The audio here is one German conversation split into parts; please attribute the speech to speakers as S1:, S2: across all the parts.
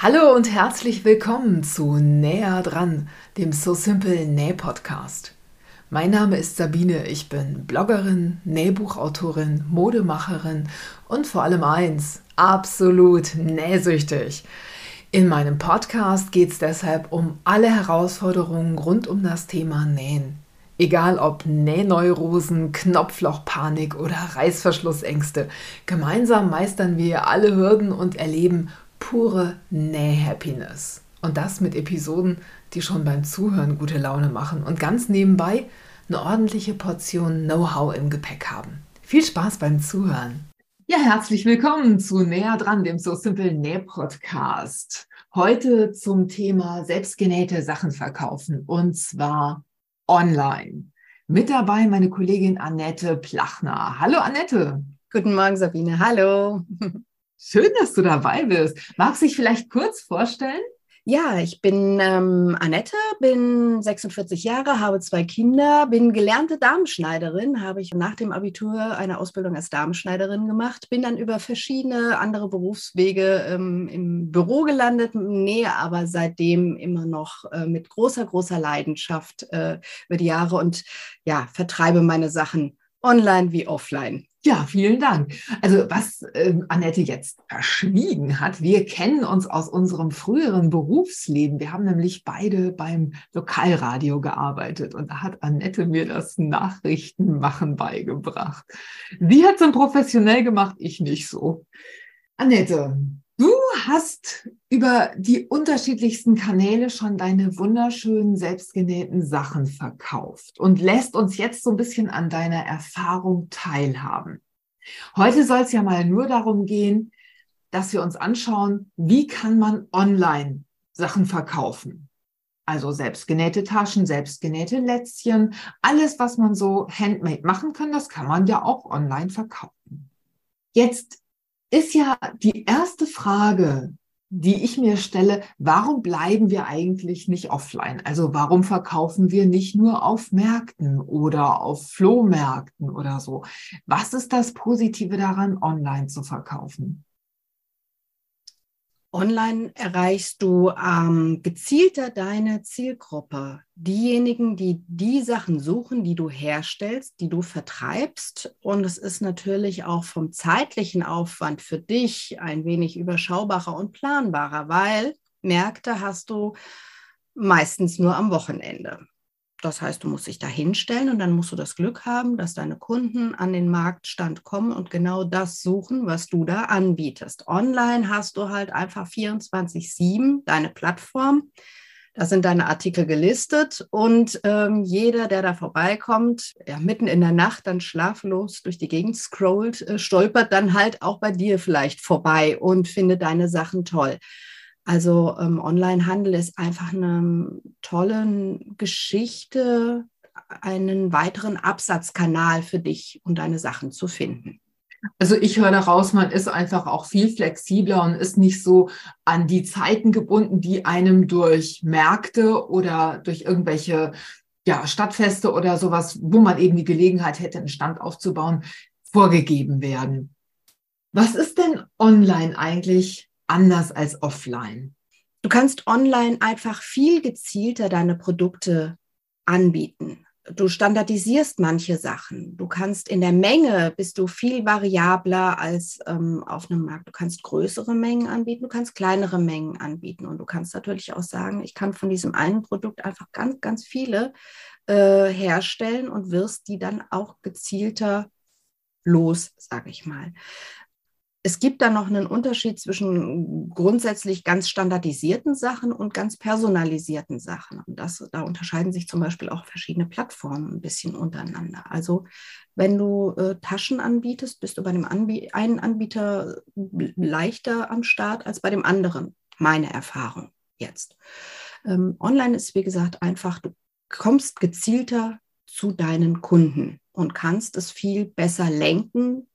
S1: Hallo und herzlich willkommen zu Näher dran, dem So Simple Näh Podcast. Mein Name ist Sabine, ich bin Bloggerin, Nähbuchautorin, Modemacherin und vor allem eins, absolut nähsüchtig. In meinem Podcast geht es deshalb um alle Herausforderungen rund um das Thema Nähen. Egal ob Nähneurosen, Knopflochpanik oder Reißverschlussängste, gemeinsam meistern wir alle Hürden und erleben pure Näh-Happiness. Und das mit Episoden, die schon beim Zuhören gute Laune machen und ganz nebenbei eine ordentliche Portion Know-how im Gepäck haben. Viel Spaß beim Zuhören. Ja, herzlich willkommen zu Näher dran, dem So Simple Näh Podcast. Heute zum Thema selbstgenähte Sachen verkaufen und zwar online. Mit dabei meine Kollegin Annette Plachner. Hallo Annette.
S2: Guten Morgen, Sabine. Hallo.
S1: Schön, dass du dabei bist. Magst du dich vielleicht kurz vorstellen?
S2: Ja, ich bin ähm, Annette, bin 46 Jahre, habe zwei Kinder, bin gelernte Damenschneiderin, habe ich nach dem Abitur eine Ausbildung als Damenschneiderin gemacht, bin dann über verschiedene andere Berufswege ähm, im Büro gelandet, nähe aber seitdem immer noch äh, mit großer, großer Leidenschaft äh, über die Jahre und ja, vertreibe meine Sachen online wie offline.
S1: Ja, vielen Dank. Also was äh, Annette jetzt verschwiegen hat, wir kennen uns aus unserem früheren Berufsleben. Wir haben nämlich beide beim Lokalradio gearbeitet und da hat Annette mir das Nachrichtenmachen beigebracht. Sie hat es professionell gemacht, ich nicht so. Annette, Du hast über die unterschiedlichsten Kanäle schon deine wunderschönen selbstgenähten Sachen verkauft und lässt uns jetzt so ein bisschen an deiner Erfahrung teilhaben. Heute soll es ja mal nur darum gehen, dass wir uns anschauen, wie kann man online Sachen verkaufen. Also selbstgenähte Taschen, selbstgenähte Lätzchen, alles, was man so handmade machen kann, das kann man ja auch online verkaufen. Jetzt ist ja die erste Frage, die ich mir stelle, warum bleiben wir eigentlich nicht offline? Also warum verkaufen wir nicht nur auf Märkten oder auf Flohmärkten oder so? Was ist das Positive daran, online zu verkaufen?
S2: Online erreichst du ähm, gezielter deine Zielgruppe. Diejenigen, die die Sachen suchen, die du herstellst, die du vertreibst. Und es ist natürlich auch vom zeitlichen Aufwand für dich ein wenig überschaubarer und planbarer, weil Märkte hast du meistens nur am Wochenende. Das heißt, du musst dich da hinstellen und dann musst du das Glück haben, dass deine Kunden an den Marktstand kommen und genau das suchen, was du da anbietest. Online hast du halt einfach 24-7 deine Plattform. Da sind deine Artikel gelistet und ähm, jeder, der da vorbeikommt, ja, mitten in der Nacht dann schlaflos durch die Gegend scrollt, äh, stolpert dann halt auch bei dir vielleicht vorbei und findet deine Sachen toll. Also ähm, Onlinehandel ist einfach eine tolle Geschichte, einen weiteren Absatzkanal für dich und deine Sachen zu finden.
S1: Also ich höre daraus, man ist einfach auch viel flexibler und ist nicht so an die Zeiten gebunden, die einem durch Märkte oder durch irgendwelche ja, Stadtfeste oder sowas, wo man eben die Gelegenheit hätte, einen Stand aufzubauen, vorgegeben werden. Was ist denn online eigentlich anders als offline?
S2: Du kannst online einfach viel gezielter deine Produkte anbieten. Du standardisierst manche Sachen. Du kannst in der Menge bist du viel variabler als ähm, auf einem Markt. Du kannst größere Mengen anbieten, du kannst kleinere Mengen anbieten und du kannst natürlich auch sagen, ich kann von diesem einen Produkt einfach ganz, ganz viele äh, herstellen und wirst die dann auch gezielter los, sage ich mal. Es gibt da noch einen Unterschied zwischen grundsätzlich ganz standardisierten Sachen und ganz personalisierten Sachen. Und das, da unterscheiden sich zum Beispiel auch verschiedene Plattformen ein bisschen untereinander. Also wenn du äh, Taschen anbietest, bist du bei dem Anbie einen Anbieter leichter am Start als bei dem anderen. Meine Erfahrung jetzt. Ähm, online ist, wie gesagt, einfach, du kommst gezielter zu deinen Kunden und kannst es viel besser lenken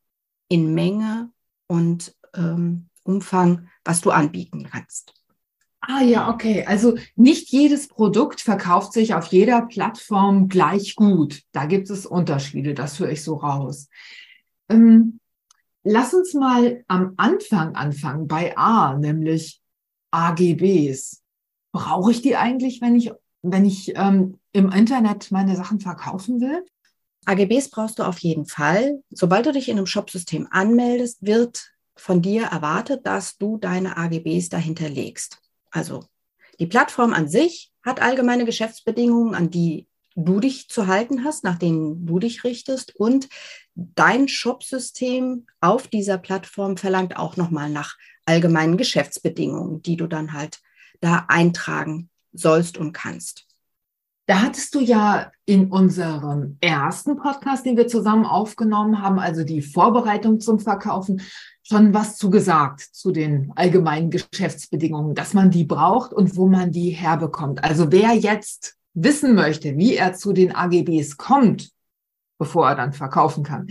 S2: in Menge und ähm, Umfang, was du anbieten kannst.
S1: Ah ja, okay. Also nicht jedes Produkt verkauft sich auf jeder Plattform gleich gut. Da gibt es Unterschiede, das höre ich so raus. Ähm, lass uns mal am Anfang anfangen, bei A, nämlich AGBs. Brauche ich die eigentlich, wenn ich, wenn ich ähm, im Internet meine Sachen verkaufen will?
S2: AGBs brauchst du auf jeden Fall. Sobald du dich in einem Shopsystem anmeldest, wird von dir erwartet, dass du deine AGBs dahinter legst. Also die Plattform an sich hat allgemeine Geschäftsbedingungen, an die du dich zu halten hast, nach denen du dich richtest. Und dein Shopsystem auf dieser Plattform verlangt auch nochmal nach allgemeinen Geschäftsbedingungen, die du dann halt da eintragen sollst und kannst.
S1: Da hattest du ja in unserem ersten Podcast, den wir zusammen aufgenommen haben, also die Vorbereitung zum Verkaufen, schon was zu gesagt zu den allgemeinen Geschäftsbedingungen, dass man die braucht und wo man die herbekommt. Also wer jetzt wissen möchte, wie er zu den AGBs kommt, bevor er dann verkaufen kann,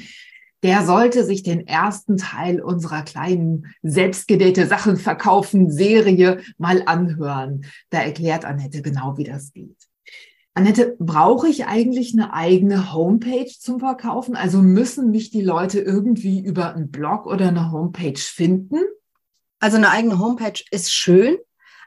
S1: der sollte sich den ersten Teil unserer kleinen selbstgedähte Sachen verkaufen Serie mal anhören. Da erklärt Annette genau, wie das geht. Annette, brauche ich eigentlich eine eigene Homepage zum Verkaufen? Also müssen mich die Leute irgendwie über einen Blog oder eine Homepage finden?
S2: Also eine eigene Homepage ist schön,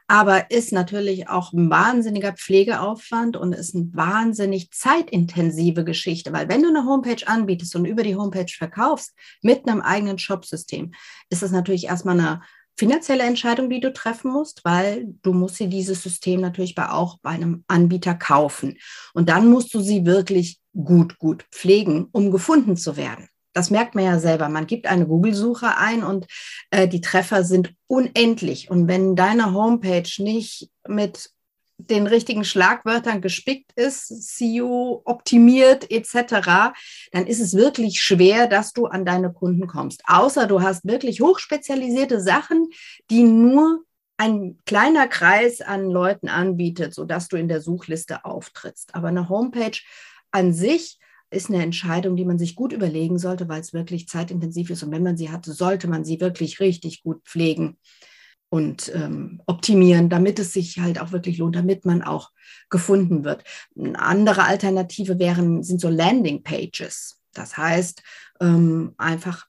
S2: aber ist natürlich auch ein wahnsinniger Pflegeaufwand und ist eine wahnsinnig zeitintensive Geschichte, weil wenn du eine Homepage anbietest und über die Homepage verkaufst mit einem eigenen Shopsystem, ist das natürlich erstmal eine finanzielle Entscheidung, die du treffen musst, weil du musst sie dieses System natürlich auch bei einem Anbieter kaufen. Und dann musst du sie wirklich gut, gut pflegen, um gefunden zu werden. Das merkt man ja selber. Man gibt eine Google-Suche ein und äh, die Treffer sind unendlich. Und wenn deine Homepage nicht mit den richtigen Schlagwörtern gespickt ist, SEO optimiert etc., dann ist es wirklich schwer, dass du an deine Kunden kommst. Außer du hast wirklich hochspezialisierte Sachen, die nur ein kleiner Kreis an Leuten anbietet, sodass du in der Suchliste auftrittst. Aber eine Homepage an sich ist eine Entscheidung, die man sich gut überlegen sollte, weil es wirklich zeitintensiv ist. Und wenn man sie hat, sollte man sie wirklich richtig gut pflegen und ähm, optimieren, damit es sich halt auch wirklich lohnt, damit man auch gefunden wird. Eine andere Alternative wären, sind so Landing Pages. Das heißt, ähm, einfach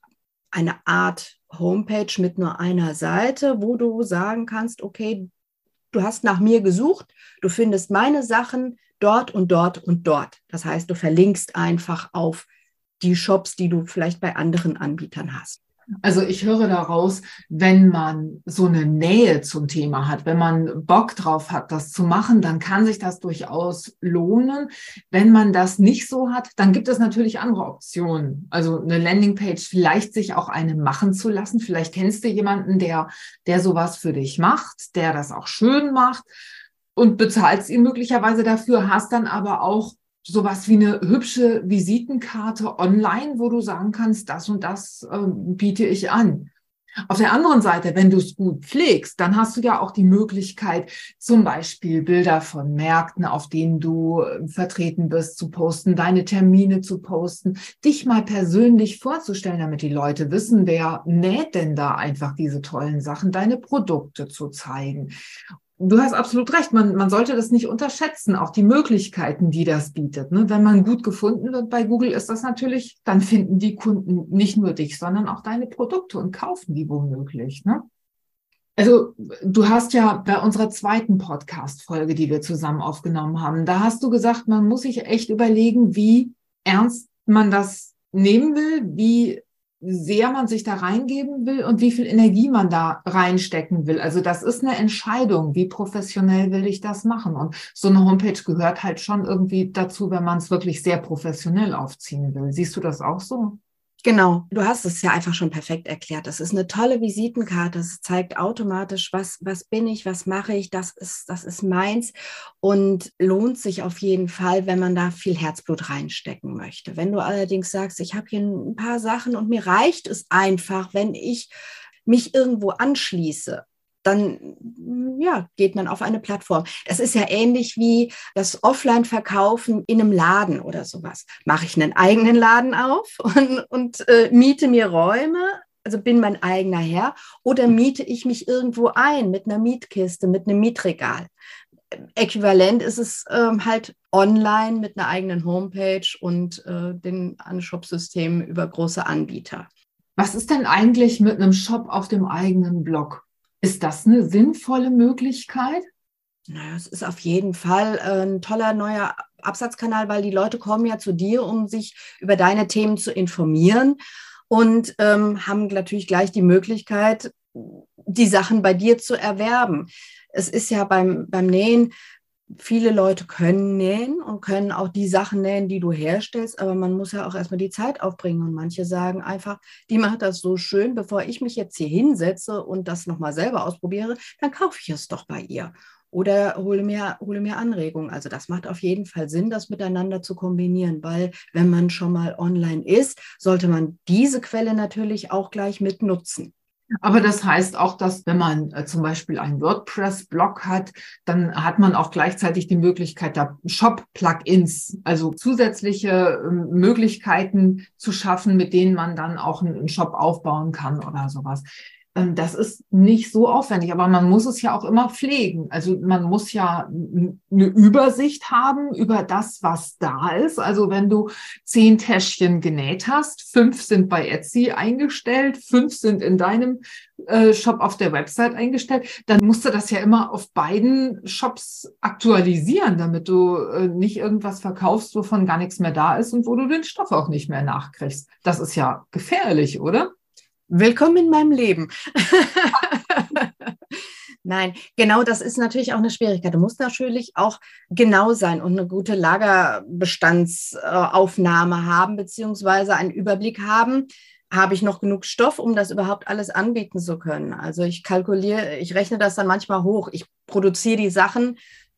S2: eine Art Homepage mit nur einer Seite, wo du sagen kannst, okay, du hast nach mir gesucht, du findest meine Sachen, dort und dort und dort. Das heißt, du verlinkst einfach auf die Shops, die du vielleicht bei anderen Anbietern hast.
S1: Also ich höre daraus, wenn man so eine Nähe zum Thema hat, wenn man Bock drauf hat, das zu machen, dann kann sich das durchaus lohnen. Wenn man das nicht so hat, dann gibt es natürlich andere Optionen. Also eine Landingpage, vielleicht sich auch eine machen zu lassen. Vielleicht kennst du jemanden, der, der sowas für dich macht, der das auch schön macht und bezahlst ihn möglicherweise dafür, hast dann aber auch sowas wie eine hübsche Visitenkarte online, wo du sagen kannst, das und das äh, biete ich an. Auf der anderen Seite, wenn du es gut pflegst, dann hast du ja auch die Möglichkeit, zum Beispiel Bilder von Märkten, auf denen du äh, vertreten bist, zu posten, deine Termine zu posten, dich mal persönlich vorzustellen, damit die Leute wissen, wer näht denn da einfach diese tollen Sachen, deine Produkte zu zeigen du hast absolut recht. Man, man sollte das nicht unterschätzen, auch die Möglichkeiten, die das bietet. Ne? Wenn man gut gefunden wird bei Google, ist das natürlich, dann finden die Kunden nicht nur dich, sondern auch deine Produkte und kaufen die womöglich. Ne? Also du hast ja bei unserer zweiten Podcast-Folge, die wir zusammen aufgenommen haben, da hast du gesagt, man muss sich echt überlegen, wie ernst man das nehmen will, wie sehr man sich da reingeben will und wie viel Energie man da reinstecken will. Also das ist eine Entscheidung, wie professionell will ich das machen. Und so eine Homepage gehört halt schon irgendwie dazu, wenn man es wirklich sehr professionell aufziehen will. Siehst du das auch so?
S2: Genau, du hast es ja einfach schon perfekt erklärt. Das ist eine tolle Visitenkarte. Es zeigt automatisch, was, was bin ich, was mache ich, das ist, das ist meins und lohnt sich auf jeden Fall, wenn man da viel Herzblut reinstecken möchte. Wenn du allerdings sagst, ich habe hier ein paar Sachen und mir reicht es einfach, wenn ich mich irgendwo anschließe dann ja, geht man auf eine Plattform. Das ist ja ähnlich wie das Offline-Verkaufen in einem Laden oder sowas. Mache ich einen eigenen Laden auf und, und äh, miete mir Räume, also bin mein eigener Herr, oder miete ich mich irgendwo ein mit einer Mietkiste, mit einem Mietregal. Äquivalent ist es ähm, halt online mit einer eigenen Homepage und äh, den Anshop-Systemen über große Anbieter.
S1: Was ist denn eigentlich mit einem Shop auf dem eigenen Blog? Ist das eine sinnvolle Möglichkeit?
S2: Naja, es ist auf jeden Fall äh, ein toller neuer Absatzkanal, weil die Leute kommen ja zu dir, um sich über deine Themen zu informieren und ähm, haben natürlich gleich die Möglichkeit, die Sachen bei dir zu erwerben. Es ist ja beim, beim Nähen, viele Leute können nähen und können auch die Sachen nähen, die du herstellst, aber man muss ja auch erstmal die Zeit aufbringen. Und manche sagen einfach, die macht das so schön, bevor ich mich jetzt hier hinsetze und das nochmal selber ausprobiere, dann kaufe ich es doch bei ihr oder hole mir, hole mir Anregungen. Also das macht auf jeden Fall Sinn, das miteinander zu kombinieren, weil wenn man schon mal online ist, sollte man diese Quelle natürlich auch gleich mit nutzen.
S1: Aber das heißt auch, dass wenn man äh, zum Beispiel einen WordPress-Blog hat, dann hat man auch gleichzeitig die Möglichkeit, da Shop-Plugins, also zusätzliche äh, Möglichkeiten zu schaffen, mit denen man dann auch einen Shop aufbauen kann oder sowas. Ähm, das ist nicht so aufwendig, aber man muss es ja auch immer pflegen. Also man muss ja eine Übersicht haben über das, was da ist. Also wenn du zehn Täschchen genäht hast, fünf sind bei Etsy eingestellt, fünf sind in deinem äh, Shop auf der Website eingestellt, dann musst du das ja immer auf beiden Shops aktualisieren, damit du äh, nicht irgendwas verkaufst, wovon gar nichts mehr da ist und wo du den Stoff auch nicht mehr nachkriegst. Das ist ja gefährlich, oder?
S2: Willkommen in meinem Leben. Nein, genau das ist natürlich auch eine Schwierigkeit. Du musst natürlich auch genau sein und eine gute Lagerbestandsaufnahme haben, beziehungsweise einen Überblick haben. Habe ich noch genug Stoff, um das überhaupt alles anbieten zu können? Also ich kalkuliere, ich rechne das dann manchmal hoch. Ich produziere die Sachen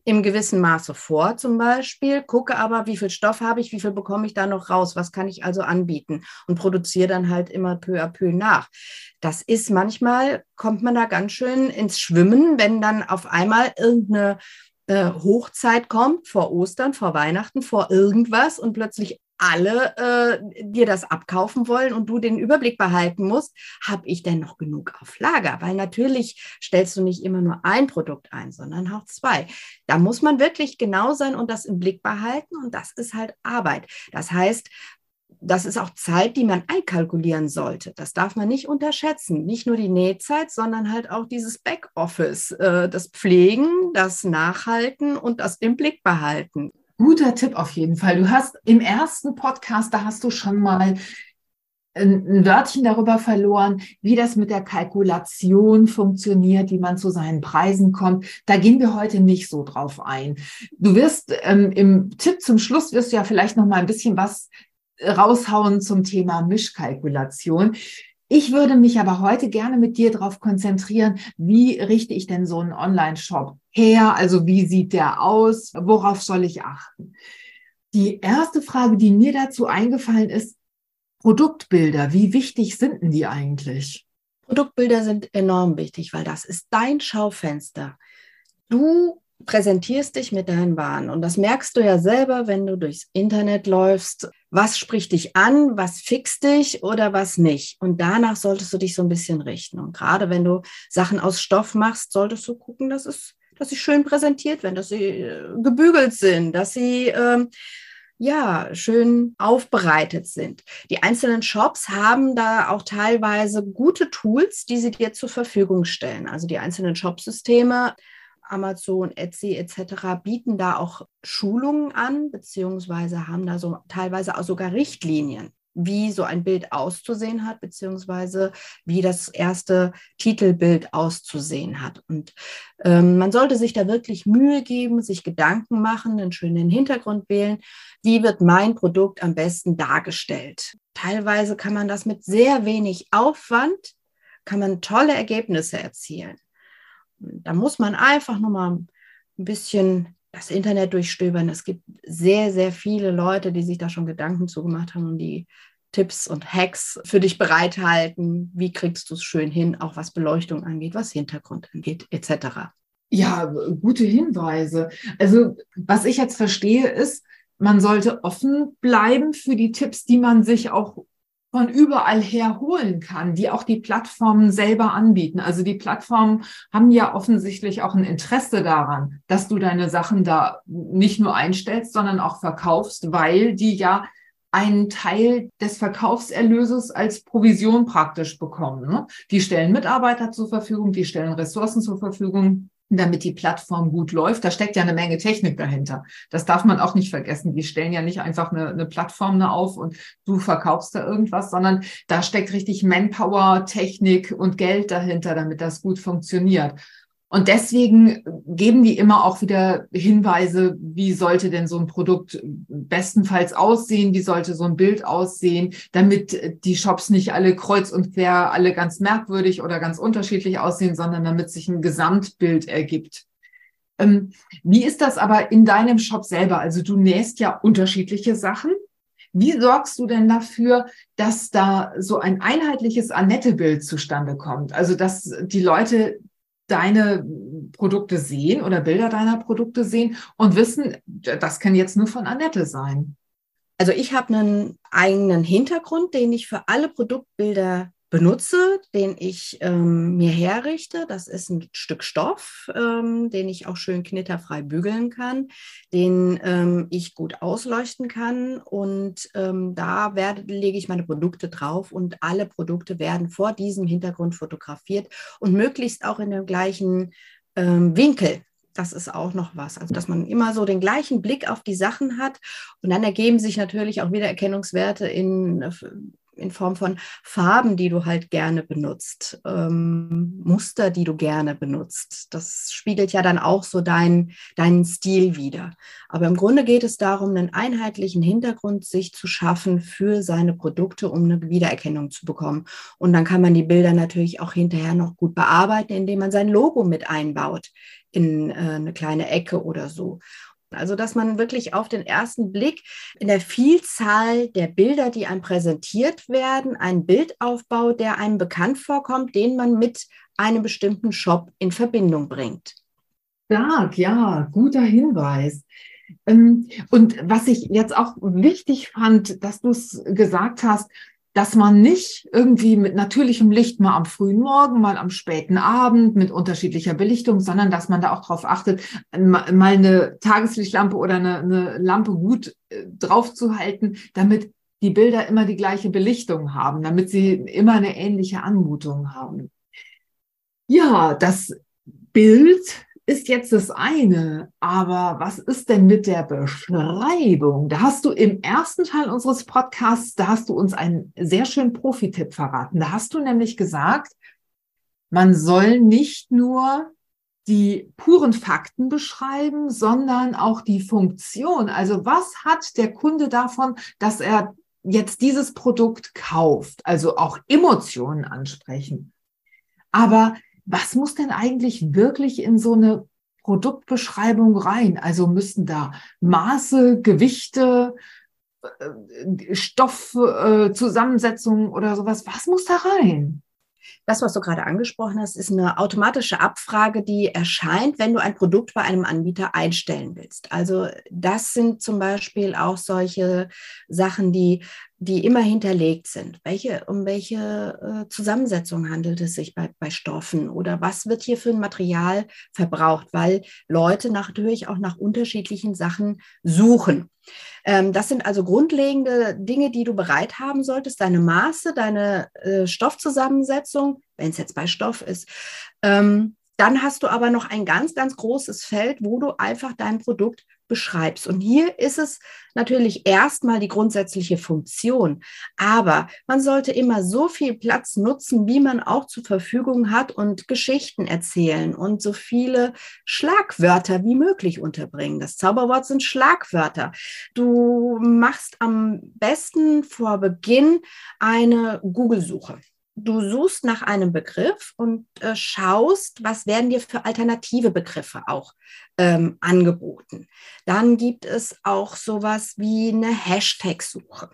S2: im gewissen Maße vor zum Beispiel, gucke aber, wie viel Stoff habe ich, wie viel bekomme ich da noch raus, was kann ich also anbieten und produziere dann halt immer peu à peu nach. Das ist manchmal, kommt man da ganz schön ins Schwimmen, wenn dann auf einmal irgendeine äh, Hochzeit kommt, vor Ostern, vor Weihnachten, vor irgendwas und plötzlich alle äh, dir das abkaufen wollen und du den Überblick behalten musst, habe ich denn noch genug auf Lager? Weil natürlich stellst du nicht immer nur ein Produkt ein, sondern auch zwei. Da muss man wirklich genau sein und das im Blick behalten und das ist halt Arbeit. Das heißt, das ist auch Zeit, die man einkalkulieren sollte. Das darf man nicht unterschätzen. Nicht nur die Nähzeit, sondern halt auch dieses Backoffice, äh, das Pflegen, das Nachhalten und das im Blick behalten.
S1: Guter Tipp auf jeden Fall. Du hast im ersten Podcast, da hast du schon mal ein Wörtchen darüber verloren, wie das mit der Kalkulation funktioniert, wie man zu seinen Preisen kommt. Da gehen wir heute nicht so drauf ein. Du wirst ähm, im Tipp zum Schluss wirst du ja vielleicht noch mal ein bisschen was raushauen zum Thema Mischkalkulation. Ich würde mich aber heute gerne mit dir darauf konzentrieren, wie richte ich denn so einen Online-Shop her? Also wie sieht der aus? Worauf soll ich achten? Die erste Frage, die mir dazu eingefallen ist, Produktbilder, wie wichtig sind denn die eigentlich?
S2: Produktbilder sind enorm wichtig, weil das ist dein Schaufenster. Du präsentierst dich mit deinen Waren. Und das merkst du ja selber, wenn du durchs Internet läufst. Was spricht dich an, was fixt dich oder was nicht? Und danach solltest du dich so ein bisschen richten. Und gerade wenn du Sachen aus Stoff machst, solltest du gucken, dass, es, dass sie schön präsentiert werden, dass sie äh, gebügelt sind, dass sie ähm, ja, schön aufbereitet sind. Die einzelnen Shops haben da auch teilweise gute Tools, die sie dir zur Verfügung stellen. Also die einzelnen Shopsysteme Amazon, Etsy etc. bieten da auch Schulungen an, beziehungsweise haben da so teilweise auch sogar Richtlinien, wie so ein Bild auszusehen hat, beziehungsweise wie das erste Titelbild auszusehen hat. Und ähm, man sollte sich da wirklich Mühe geben, sich Gedanken machen, einen schönen Hintergrund wählen. Wie wird mein Produkt am besten dargestellt? Teilweise kann man das mit sehr wenig Aufwand, kann man tolle Ergebnisse erzielen. Da muss man einfach nur mal ein bisschen das Internet durchstöbern. Es gibt sehr, sehr viele Leute, die sich da schon Gedanken zugemacht haben und die Tipps und Hacks für dich bereithalten. Wie kriegst du es schön hin, auch was Beleuchtung angeht, was Hintergrund angeht, etc.
S1: Ja, gute Hinweise. Also, was ich jetzt verstehe, ist, man sollte offen bleiben für die Tipps, die man sich auch von überall her holen kann, die auch die Plattformen selber anbieten. Also die Plattformen haben ja offensichtlich auch ein Interesse daran, dass du deine Sachen da nicht nur einstellst, sondern auch verkaufst, weil die ja einen Teil des Verkaufserlöses als Provision praktisch bekommen. Ne? Die stellen Mitarbeiter zur Verfügung, die stellen Ressourcen zur Verfügung, damit die Plattform gut läuft. Da steckt ja eine Menge Technik dahinter. Das darf man auch nicht vergessen. Die stellen ja nicht einfach eine, eine Plattform auf und du verkaufst da irgendwas, sondern da steckt richtig Manpower, Technik und Geld dahinter, damit das gut funktioniert. Und deswegen geben die immer auch wieder Hinweise, wie sollte denn so ein Produkt bestenfalls aussehen, wie sollte so ein Bild aussehen, damit die Shops nicht alle kreuz und quer, alle ganz merkwürdig oder ganz unterschiedlich aussehen, sondern damit sich ein Gesamtbild ergibt. Ähm, wie ist das aber in deinem Shop selber? Also du nähst ja unterschiedliche Sachen. Wie sorgst du denn dafür, dass da so ein einheitliches Annette-Bild zustande kommt? Also, dass die Leute deine Produkte sehen oder Bilder deiner Produkte sehen und wissen, das kann jetzt nur von Annette sein.
S2: Also ich habe einen eigenen Hintergrund, den ich für alle Produktbilder benutze, den ich ähm, mir herrichte. Das ist ein Stück Stoff, ähm, den ich auch schön knitterfrei bügeln kann, den ähm, ich gut ausleuchten kann. Und ähm, da werde, lege ich meine Produkte drauf und alle Produkte werden vor diesem Hintergrund fotografiert und möglichst auch in dem gleichen ähm, Winkel das ist auch noch was. Also, dass man immer so den gleichen Blick auf die Sachen hat. Und dann ergeben sich natürlich auch Wiedererkennungswerte in in Form von Farben, die du halt gerne benutzt, ähm, Muster, die du gerne benutzt. Das spiegelt ja dann auch so dein, deinen Stil wieder. Aber im Grunde geht es darum, einen einheitlichen Hintergrund sich zu schaffen für seine Produkte, um eine Wiedererkennung zu bekommen. Und dann kann man die Bilder natürlich auch hinterher noch gut bearbeiten, indem man sein Logo mit einbaut in äh, eine kleine Ecke oder so. Also, dass man wirklich auf den ersten Blick in der Vielzahl der Bilder, die einem präsentiert werden, einen Bildaufbau, der einem bekannt vorkommt, den man mit einem bestimmten Shop in Verbindung bringt.
S1: Stark, ja, guter Hinweis. Ähm, und was ich jetzt auch wichtig fand, dass du es gesagt hast, dass man nicht irgendwie mit natürlichem Licht mal am frühen Morgen, mal am späten Abend mit unterschiedlicher Belichtung, sondern dass man da auch darauf achtet, mal eine Tageslichtlampe oder eine, eine Lampe gut äh, drauf zu halten, damit die Bilder immer die gleiche Belichtung haben, damit sie immer eine ähnliche Anmutung haben. Ja, das Bild ist jetzt das eine, aber was ist denn mit der Beschreibung? Da hast du im ersten Teil unseres Podcasts, da hast du uns einen sehr schönen Profi-Tipp verraten. Da hast du nämlich gesagt, man soll nicht nur die puren Fakten beschreiben, sondern auch die Funktion. Also was hat der Kunde davon, dass er jetzt dieses Produkt kauft? Also auch Emotionen ansprechen. Aber was muss denn eigentlich wirklich in so eine Produktbeschreibung rein? Also müssen da Maße, Gewichte, äh, Stoffzusammensetzungen äh, oder sowas, was muss da rein?
S2: Das, was du gerade angesprochen hast, ist eine automatische Abfrage, die erscheint, wenn du ein Produkt bei einem Anbieter einstellen willst. Also das sind zum Beispiel auch solche Sachen, die die immer hinterlegt sind. Welche, um welche äh, Zusammensetzung handelt es sich bei, bei Stoffen oder was wird hier für ein Material verbraucht, weil Leute natürlich auch nach unterschiedlichen Sachen suchen. Ähm, das sind also grundlegende Dinge, die du bereit haben solltest, deine Maße, deine äh, Stoffzusammensetzung, wenn es jetzt bei Stoff ist. Ähm, dann hast du aber noch ein ganz, ganz großes Feld, wo du einfach dein Produkt beschreibst. Und hier ist es natürlich erstmal die grundsätzliche Funktion. Aber man sollte immer so viel Platz nutzen, wie man auch zur Verfügung hat und Geschichten erzählen und so viele Schlagwörter wie möglich unterbringen. Das Zauberwort sind Schlagwörter. Du machst am besten vor Beginn eine Google-Suche du suchst nach einem Begriff und äh, schaust, was werden dir für alternative Begriffe auch ähm, angeboten. Dann gibt es auch sowas wie eine Hashtag-Suche.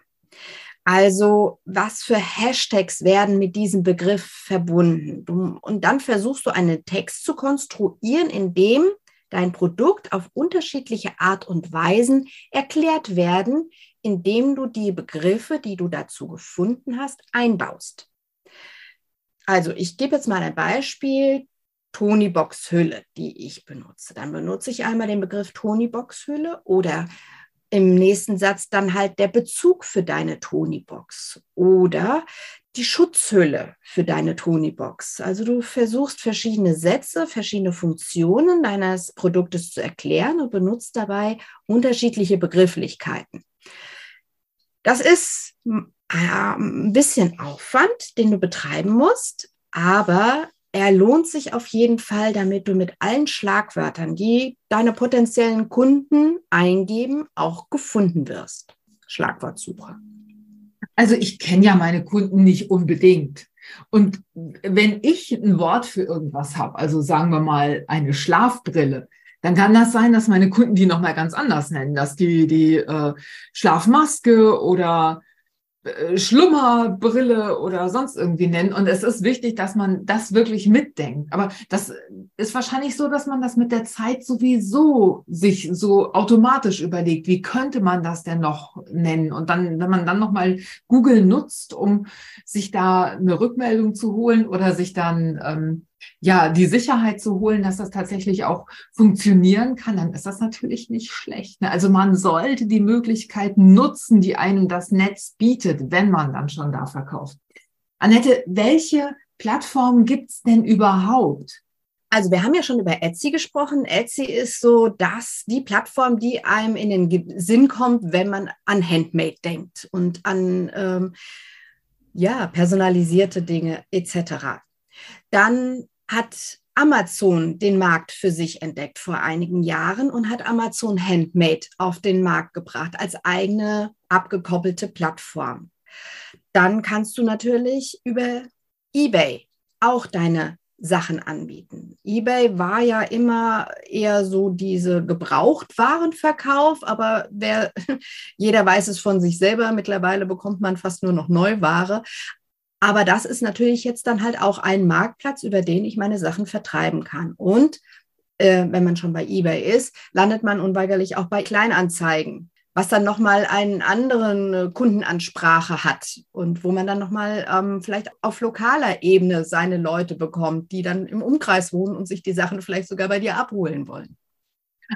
S2: Also was für Hashtags werden mit diesem Begriff verbunden? Du, und dann versuchst du einen Text zu konstruieren, in dem dein Produkt auf unterschiedliche Art und Weisen erklärt werden, indem du die Begriffe, die du dazu gefunden hast, einbaust. Also ich gebe jetzt mal ein Beispiel. Tonybox Hülle, die ich benutze. Dann benutze ich einmal den Begriff Tonybox Hülle oder im nächsten Satz dann halt der Bezug für deine Tonybox oder die Schutzhülle für deine Tonybox. Also du versuchst verschiedene Sätze, verschiedene Funktionen deines Produktes zu erklären und benutzt dabei unterschiedliche Begrifflichkeiten. Das ist ein bisschen Aufwand, den du betreiben musst, aber er lohnt sich auf jeden Fall, damit du mit allen Schlagwörtern, die deine potenziellen Kunden eingeben, auch gefunden wirst. Schlagwortsuche.
S1: Also ich kenne ja meine Kunden nicht unbedingt. Und wenn ich ein Wort für irgendwas habe, also sagen wir mal eine Schlafbrille, dann kann das sein, dass meine Kunden die nochmal ganz anders nennen, dass die die äh, Schlafmaske oder Schlummerbrille oder sonst irgendwie nennen. Und es ist wichtig, dass man das wirklich mitdenkt. Aber das ist wahrscheinlich so, dass man das mit der Zeit sowieso sich so automatisch überlegt, wie könnte man das denn noch nennen? Und dann, wenn man dann nochmal Google nutzt, um sich da eine Rückmeldung zu holen oder sich dann ähm, ja, die Sicherheit zu holen, dass das tatsächlich auch funktionieren kann, dann ist das natürlich nicht schlecht. Ne? Also man sollte die Möglichkeiten nutzen, die einem das Netz bietet, wenn man dann schon da verkauft. Annette, welche Plattformen gibt's denn überhaupt?
S2: Also wir haben ja schon über Etsy gesprochen. Etsy ist so das, die Plattform, die einem in den Sinn kommt, wenn man an Handmade denkt und an ähm, ja, personalisierte Dinge etc. Dann hat Amazon den Markt für sich entdeckt vor einigen Jahren und hat Amazon Handmade auf den Markt gebracht als eigene abgekoppelte Plattform. Dann kannst du natürlich über eBay auch deine Sachen anbieten. eBay war ja immer eher so diese Gebrauchtwarenverkauf, aber wer, jeder weiß es von sich selber. Mittlerweile bekommt man fast nur noch Neuware. Aber das ist natürlich jetzt dann halt auch ein Marktplatz, über den ich meine Sachen vertreiben kann. Und äh, wenn man schon bei eBay ist, landet man unweigerlich auch bei Kleinanzeigen, was dann nochmal einen anderen äh, Kundenansprache hat und wo man dann nochmal ähm, vielleicht auf lokaler Ebene seine Leute bekommt, die dann im Umkreis wohnen und sich die Sachen vielleicht sogar bei dir abholen wollen.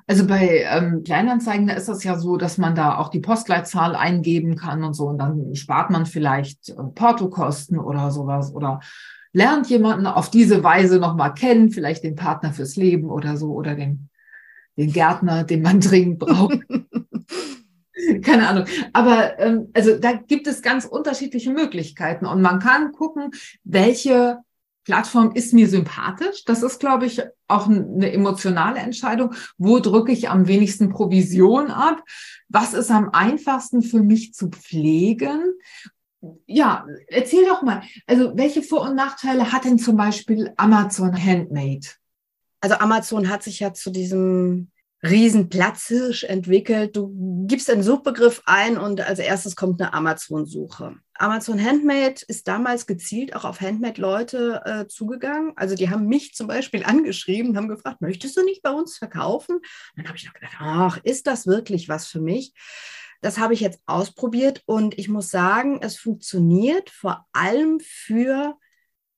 S1: Also bei ähm, Kleinanzeigen, da ist das ja so, dass man da auch die Postleitzahl eingeben kann und so und dann spart man vielleicht äh, Portokosten oder sowas oder lernt jemanden auf diese Weise nochmal kennen, vielleicht den Partner fürs Leben oder so oder den, den Gärtner, den man dringend braucht. Keine Ahnung. Aber ähm, also da gibt es ganz unterschiedliche Möglichkeiten und man kann gucken, welche Plattform ist mir sympathisch. Das ist, glaube ich, auch eine emotionale Entscheidung. Wo drücke ich am wenigsten Provision ab? Was ist am einfachsten für mich zu pflegen? Ja, erzähl doch mal. Also, welche Vor- und Nachteile hat denn zum Beispiel Amazon Handmade?
S2: Also, Amazon hat sich ja zu diesem Riesenplatzhirsch entwickelt. Du gibst einen Suchbegriff ein und als erstes kommt eine Amazon-Suche. Amazon Handmade ist damals gezielt auch auf Handmade-Leute äh, zugegangen. Also die haben mich zum Beispiel angeschrieben, haben gefragt, möchtest du nicht bei uns verkaufen? dann habe ich noch gedacht, ach, ist das wirklich was für mich? Das habe ich jetzt ausprobiert und ich muss sagen, es funktioniert vor allem für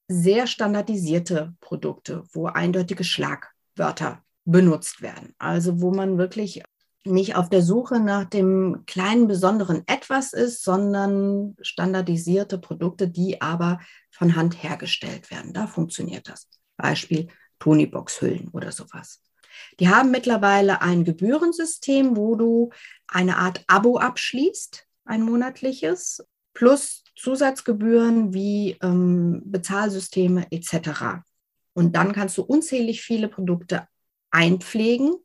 S2: sehr standardisierte Produkte, wo eindeutige Schlagwörter benutzt werden. Also wo man wirklich nicht auf der Suche nach dem kleinen besonderen etwas ist, sondern standardisierte Produkte, die aber von Hand hergestellt werden. Da funktioniert das. Beispiel Tonybox-Hüllen oder sowas. Die haben mittlerweile ein Gebührensystem, wo du eine Art Abo abschließt, ein monatliches, plus Zusatzgebühren wie ähm, Bezahlsysteme etc. Und dann kannst du unzählig viele Produkte einpflegen.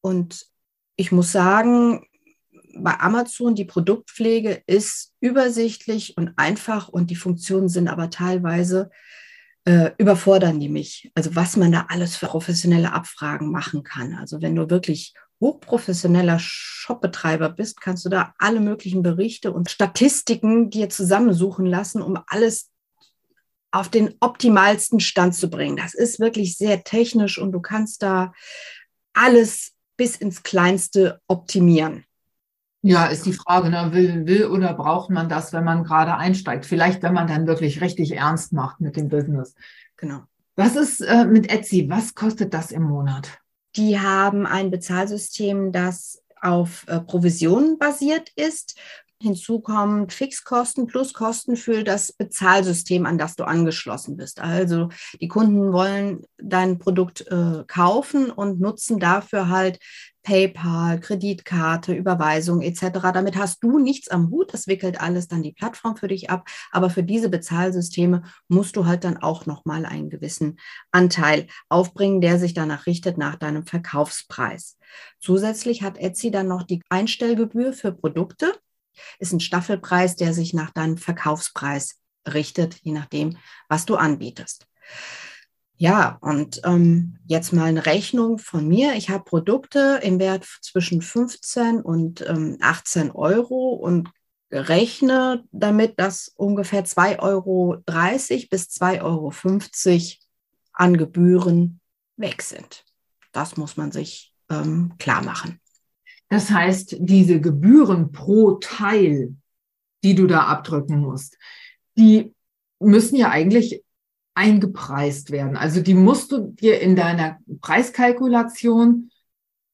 S2: Und ich muss sagen, bei Amazon, die Produktpflege ist übersichtlich und einfach und die Funktionen sind aber teilweise äh, überfordern die mich. Also was man da alles für professionelle Abfragen machen kann. Also wenn du wirklich hochprofessioneller Shopbetreiber bist, kannst du da alle möglichen Berichte und Statistiken dir zusammensuchen lassen, um alles auf den optimalsten Stand zu bringen. Das ist wirklich sehr technisch und du kannst da alles bis ins Kleinste optimieren.
S1: Ja, ist die Frage, ne? will, will oder braucht man das, wenn man gerade einsteigt? Vielleicht, wenn man dann wirklich richtig ernst macht mit dem Business. Genau. Was ist äh, mit Etsy? Was kostet das im Monat?
S2: Die haben ein Bezahlsystem, das auf äh, Provisionen basiert ist. Hinzu kommen Fixkosten plus Kosten für das Bezahlsystem, an das du angeschlossen bist. Also die Kunden wollen dein Produkt äh, kaufen und nutzen dafür halt PayPal, Kreditkarte, Überweisung etc. Damit hast du nichts am Hut. Das wickelt alles dann die Plattform für dich ab. Aber für diese Bezahlsysteme musst du halt dann auch nochmal einen gewissen Anteil aufbringen, der sich danach richtet nach deinem Verkaufspreis. Zusätzlich hat Etsy dann noch die Einstellgebühr für Produkte ist ein Staffelpreis, der sich nach deinem Verkaufspreis richtet, je nachdem, was du anbietest. Ja, und ähm, jetzt mal eine Rechnung von mir. Ich habe Produkte im Wert zwischen 15 und ähm, 18 Euro und rechne damit, dass ungefähr 2,30 Euro bis 2,50 Euro an Gebühren weg sind. Das muss man sich ähm, klar machen.
S1: Das heißt, diese Gebühren pro Teil, die du da abdrücken musst, die müssen ja eigentlich eingepreist werden. Also die musst du dir in deiner Preiskalkulation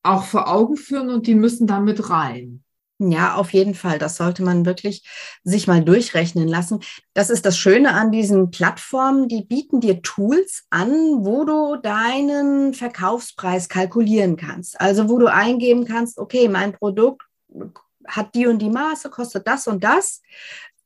S1: auch vor Augen führen und die müssen damit rein.
S2: Ja, auf jeden Fall. Das sollte man wirklich sich mal durchrechnen lassen. Das ist das Schöne an diesen Plattformen. Die bieten dir Tools an, wo du deinen Verkaufspreis kalkulieren kannst. Also wo du eingeben kannst, okay, mein Produkt hat die und die Maße, kostet das und das.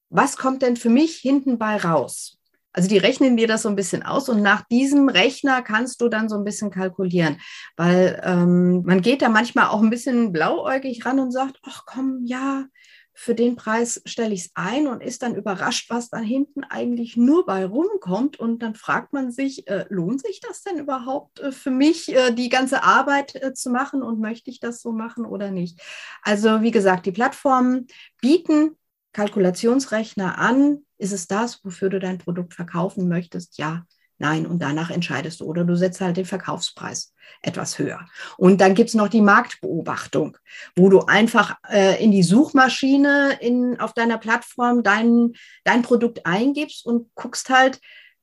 S2: Was kommt denn für mich hinten bei raus? Also die rechnen dir das so ein bisschen aus und nach diesem Rechner kannst du dann so ein bisschen kalkulieren, weil ähm, man geht da manchmal auch ein bisschen blauäugig ran und sagt, ach komm, ja, für den Preis stelle ich es ein und ist dann überrascht, was da hinten eigentlich nur bei rumkommt. Und dann fragt man sich, äh, lohnt sich das denn überhaupt äh, für mich, äh, die ganze Arbeit äh, zu machen und möchte ich das so machen oder nicht? Also wie gesagt, die Plattformen bieten Kalkulationsrechner an, ist es das, wofür du dein Produkt verkaufen möchtest? Ja, nein. Und danach entscheidest du. Oder du setzt halt den Verkaufspreis etwas höher. Und dann gibt es noch die Marktbeobachtung, wo du einfach äh, in die Suchmaschine in, auf deiner Plattform dein, dein Produkt eingibst und guckst halt,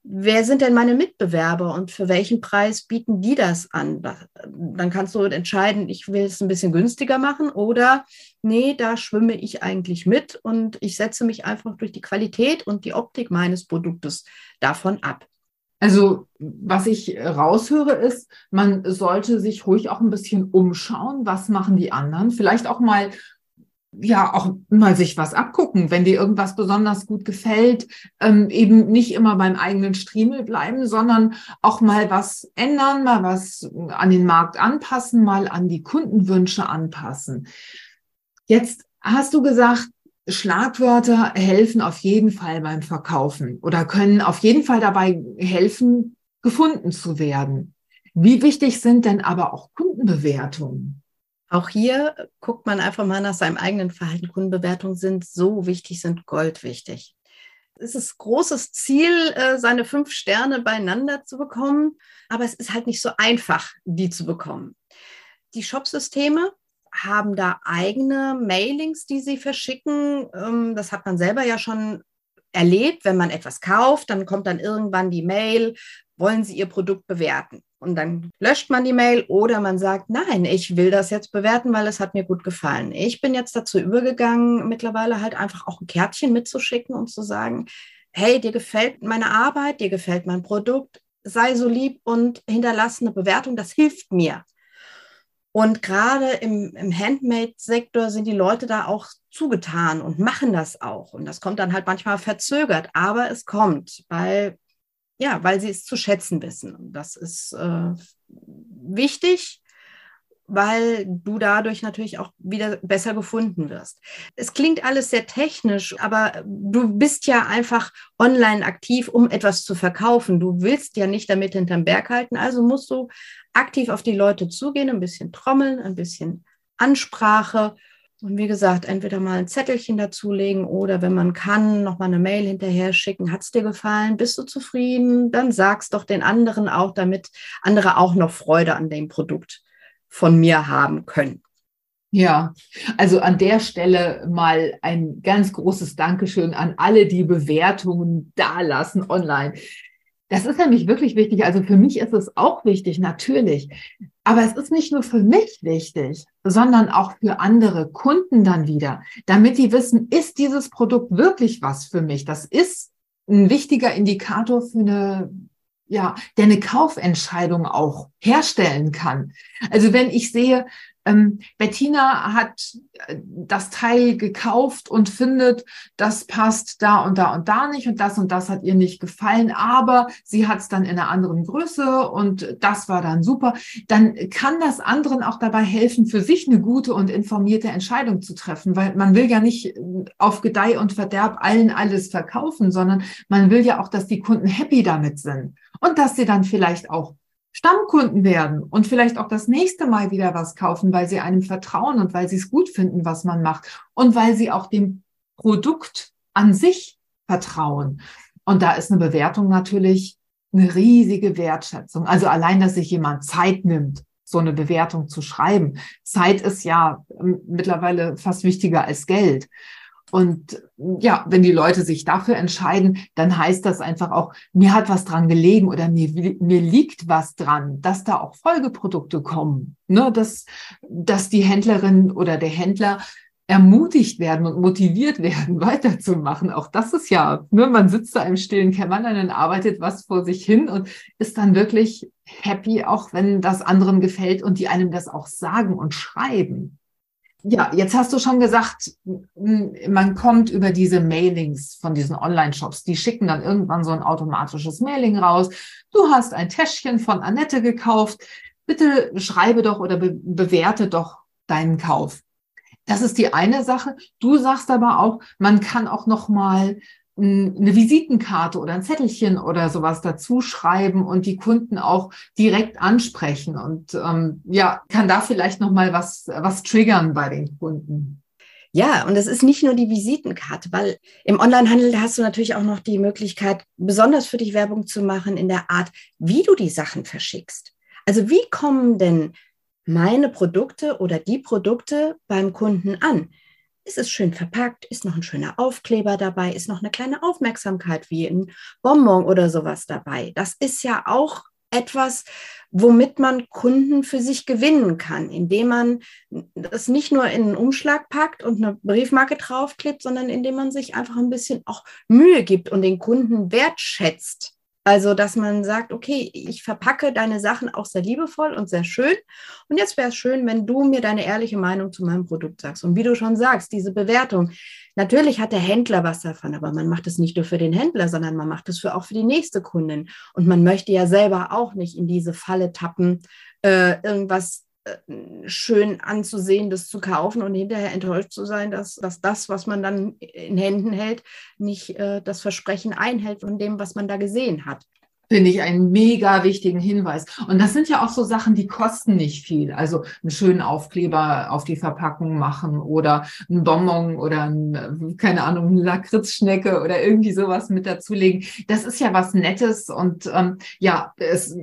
S2: wer sind denn meine Mitbewerber und für welchen Preis bieten die das an? Dann kannst du entscheiden, ich will es ein bisschen günstiger machen oder nee, da schwimme ich eigentlich mit und ich setze mich einfach durch die Qualität und die Optik meines Produktes davon ab.
S1: Also, was ich raushöre, ist, man sollte sich ruhig auch ein bisschen umschauen, was machen die anderen. Vielleicht auch mal ja auch mal sich was abgucken, wenn dir irgendwas besonders gut gefällt, ähm, eben nicht immer beim eigenen Striemel bleiben, sondern auch mal was ändern, mal was an den Markt anpassen, mal an die Kundenwünsche anpassen. Jetzt hast du gesagt, Schlagwörter helfen auf jeden Fall beim Verkaufen oder können auf jeden Fall dabei helfen, gefunden zu werden. Wie wichtig sind denn aber auch Kundenbewertungen?
S2: Auch hier guckt man einfach mal nach seinem eigenen Verhalten. Kundenbewertungen sind so wichtig, sind Gold wichtig. Es ist großes Ziel, äh, seine fünf Sterne beieinander zu bekommen, aber es ist halt nicht so einfach, die zu bekommen. Die Shopsysteme haben da eigene Mailings, die sie verschicken. Ähm, das hat man selber ja schon erlebt, wenn man etwas kauft, dann kommt dann irgendwann die Mail, wollen Sie Ihr Produkt bewerten? Und dann löscht man die Mail oder man sagt, nein, ich will das jetzt bewerten, weil es hat mir gut gefallen. Ich bin jetzt dazu übergegangen, mittlerweile halt einfach auch ein Kärtchen mitzuschicken und zu sagen, hey, dir gefällt meine Arbeit, dir gefällt mein Produkt, sei so lieb und hinterlasse eine Bewertung, das hilft mir. Und gerade im, im Handmade-Sektor sind die Leute da auch zugetan und machen das auch. Und das kommt dann halt manchmal verzögert, aber es kommt, weil ja, weil sie es zu schätzen wissen. Und das ist äh, wichtig, weil du dadurch natürlich auch wieder besser gefunden wirst. Es klingt alles sehr technisch, aber du bist ja einfach online aktiv, um etwas zu verkaufen. Du willst ja nicht damit hinterm Berg halten, also musst du aktiv auf die Leute zugehen, ein bisschen trommeln, ein bisschen Ansprache und wie gesagt, entweder mal ein Zettelchen dazulegen oder wenn man kann, nochmal eine Mail hinterher schicken. Hat es dir gefallen? Bist du zufrieden? Dann sag's doch den anderen auch, damit andere auch noch Freude an dem Produkt von mir haben können.
S1: Ja, also an der Stelle mal ein ganz großes Dankeschön an alle, die Bewertungen dalassen online. Das ist nämlich wirklich wichtig. Also für mich ist es auch wichtig, natürlich. Aber es ist nicht nur für mich wichtig, sondern auch für andere Kunden dann wieder, damit die wissen, ist dieses Produkt wirklich was für mich? Das ist ein wichtiger Indikator für eine ja, der eine Kaufentscheidung auch herstellen kann. Also wenn ich sehe, ähm, Bettina hat äh, das Teil gekauft und findet, das passt da und da und da nicht und das und das hat ihr nicht gefallen, aber sie hat es dann in einer anderen Größe und das war dann super. Dann kann das anderen auch dabei helfen, für sich eine gute und informierte Entscheidung zu treffen, weil man will ja nicht äh, auf Gedeih und Verderb allen alles verkaufen, sondern man will ja auch, dass die Kunden happy damit sind und dass sie dann vielleicht auch Stammkunden werden und vielleicht auch das nächste Mal wieder was kaufen, weil sie einem vertrauen und weil sie es gut finden, was man macht und weil sie auch dem Produkt an sich vertrauen. Und da ist eine Bewertung natürlich eine riesige Wertschätzung. Also allein, dass sich jemand Zeit nimmt, so eine Bewertung zu schreiben. Zeit ist ja mittlerweile fast wichtiger als Geld. Und ja, wenn die Leute sich dafür entscheiden, dann heißt das einfach auch, mir hat was dran gelegen oder mir, mir liegt was dran, dass da auch Folgeprodukte kommen. Ne? Dass, dass die Händlerin oder der Händler ermutigt werden und motiviert werden, weiterzumachen. Auch das ist ja, ne, man sitzt da im stillen Kämmerlein und arbeitet was vor sich hin und ist dann wirklich happy, auch wenn das anderen gefällt und die einem das auch sagen und schreiben. Ja, jetzt hast du schon gesagt, man kommt über diese Mailings von diesen Online-Shops. Die schicken dann irgendwann so ein automatisches Mailing raus. Du hast ein Täschchen von Annette gekauft. Bitte schreibe doch oder be bewerte doch deinen Kauf. Das ist die eine Sache. Du sagst aber auch, man kann auch noch mal eine Visitenkarte oder ein Zettelchen oder sowas dazu schreiben und die Kunden auch direkt ansprechen und ähm, ja, kann da vielleicht noch mal was was triggern bei den Kunden.
S2: Ja, und es ist nicht nur die Visitenkarte, weil im Onlinehandel hast du natürlich auch noch die Möglichkeit, besonders für dich Werbung zu machen in der Art, wie du die Sachen verschickst. Also wie kommen denn meine Produkte oder die Produkte beim Kunden an? Ist es schön verpackt, ist noch ein schöner Aufkleber dabei, ist noch eine kleine Aufmerksamkeit wie ein Bonbon oder sowas dabei. Das ist ja auch etwas, womit man Kunden für sich gewinnen kann, indem man das nicht nur in einen Umschlag packt und eine Briefmarke draufklebt, sondern indem man sich einfach ein bisschen auch Mühe gibt und den Kunden wertschätzt. Also, dass man sagt, okay, ich verpacke deine Sachen auch sehr liebevoll und sehr schön. Und jetzt wäre es schön, wenn du mir deine ehrliche Meinung zu meinem Produkt sagst. Und wie du schon sagst, diese Bewertung. Natürlich hat der Händler was davon, aber man macht es nicht nur für den Händler, sondern man macht es für, auch für die nächste Kundin. Und man möchte ja selber auch nicht in diese Falle tappen, äh, irgendwas schön anzusehen, das zu kaufen und hinterher enttäuscht zu sein, dass, dass das, was man dann in Händen hält, nicht äh, das Versprechen einhält von dem, was man da gesehen hat.
S1: Finde ich einen mega wichtigen Hinweis. Und das sind ja auch so Sachen, die kosten nicht viel. Also einen schönen Aufkleber auf die Verpackung machen oder ein Bonbon oder ein, keine Ahnung, eine Lakritzschnecke oder irgendwie sowas mit dazulegen. Das ist ja was Nettes und ähm, ja, es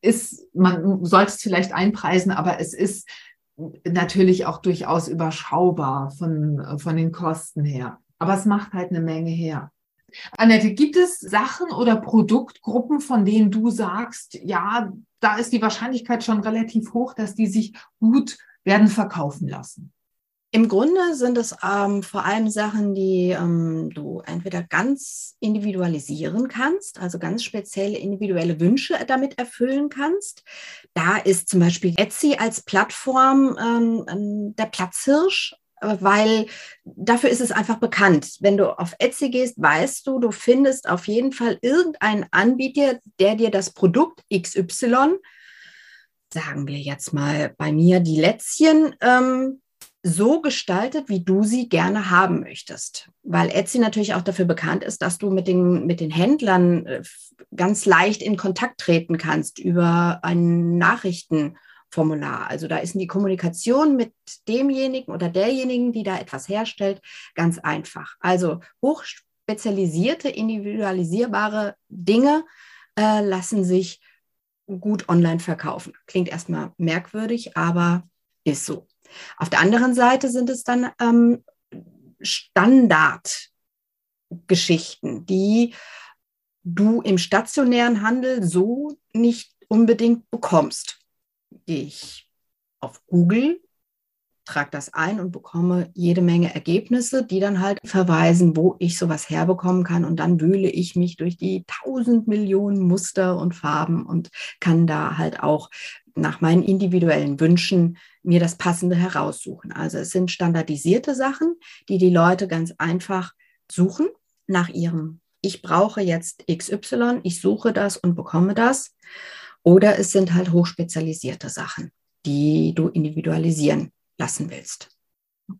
S1: ist, man sollte es vielleicht einpreisen, aber es ist natürlich auch durchaus überschaubar von, von den Kosten her. Aber es macht halt eine Menge her. Annette, gibt es Sachen oder Produktgruppen, von denen du sagst, ja, da ist die Wahrscheinlichkeit schon relativ hoch, dass die sich gut werden verkaufen lassen?
S2: Im Grunde sind es ähm, vor allem Sachen, die ähm, du entweder ganz individualisieren kannst, also ganz spezielle individuelle Wünsche damit erfüllen kannst. Da ist zum Beispiel Etsy als Plattform ähm, der Platzhirsch weil dafür ist es einfach bekannt. Wenn du auf Etsy gehst, weißt du, du findest auf jeden Fall irgendeinen Anbieter, der dir das Produkt XY, sagen wir jetzt mal bei mir die Lätzchen, ähm, so gestaltet, wie du sie gerne haben möchtest. Weil Etsy natürlich auch dafür bekannt ist, dass du mit den, mit den Händlern äh, ganz leicht in Kontakt treten kannst über einen Nachrichten- Formular. Also da ist die Kommunikation mit demjenigen oder derjenigen, die da etwas herstellt, ganz einfach. Also hochspezialisierte, individualisierbare Dinge äh, lassen sich gut online verkaufen. Klingt erstmal merkwürdig, aber ist so. Auf der anderen Seite sind es dann ähm, Standardgeschichten, die du im stationären Handel so nicht unbedingt bekommst. Gehe ich auf Google, trage das ein und bekomme jede Menge Ergebnisse, die dann halt verweisen, wo ich sowas herbekommen kann. Und dann wühle ich mich durch die tausend Millionen Muster und Farben und kann da halt auch nach meinen individuellen Wünschen mir das Passende heraussuchen. Also es sind standardisierte Sachen, die die Leute ganz einfach suchen nach ihrem, ich brauche jetzt XY, ich suche das und bekomme das. Oder es sind halt hochspezialisierte Sachen, die du individualisieren lassen willst.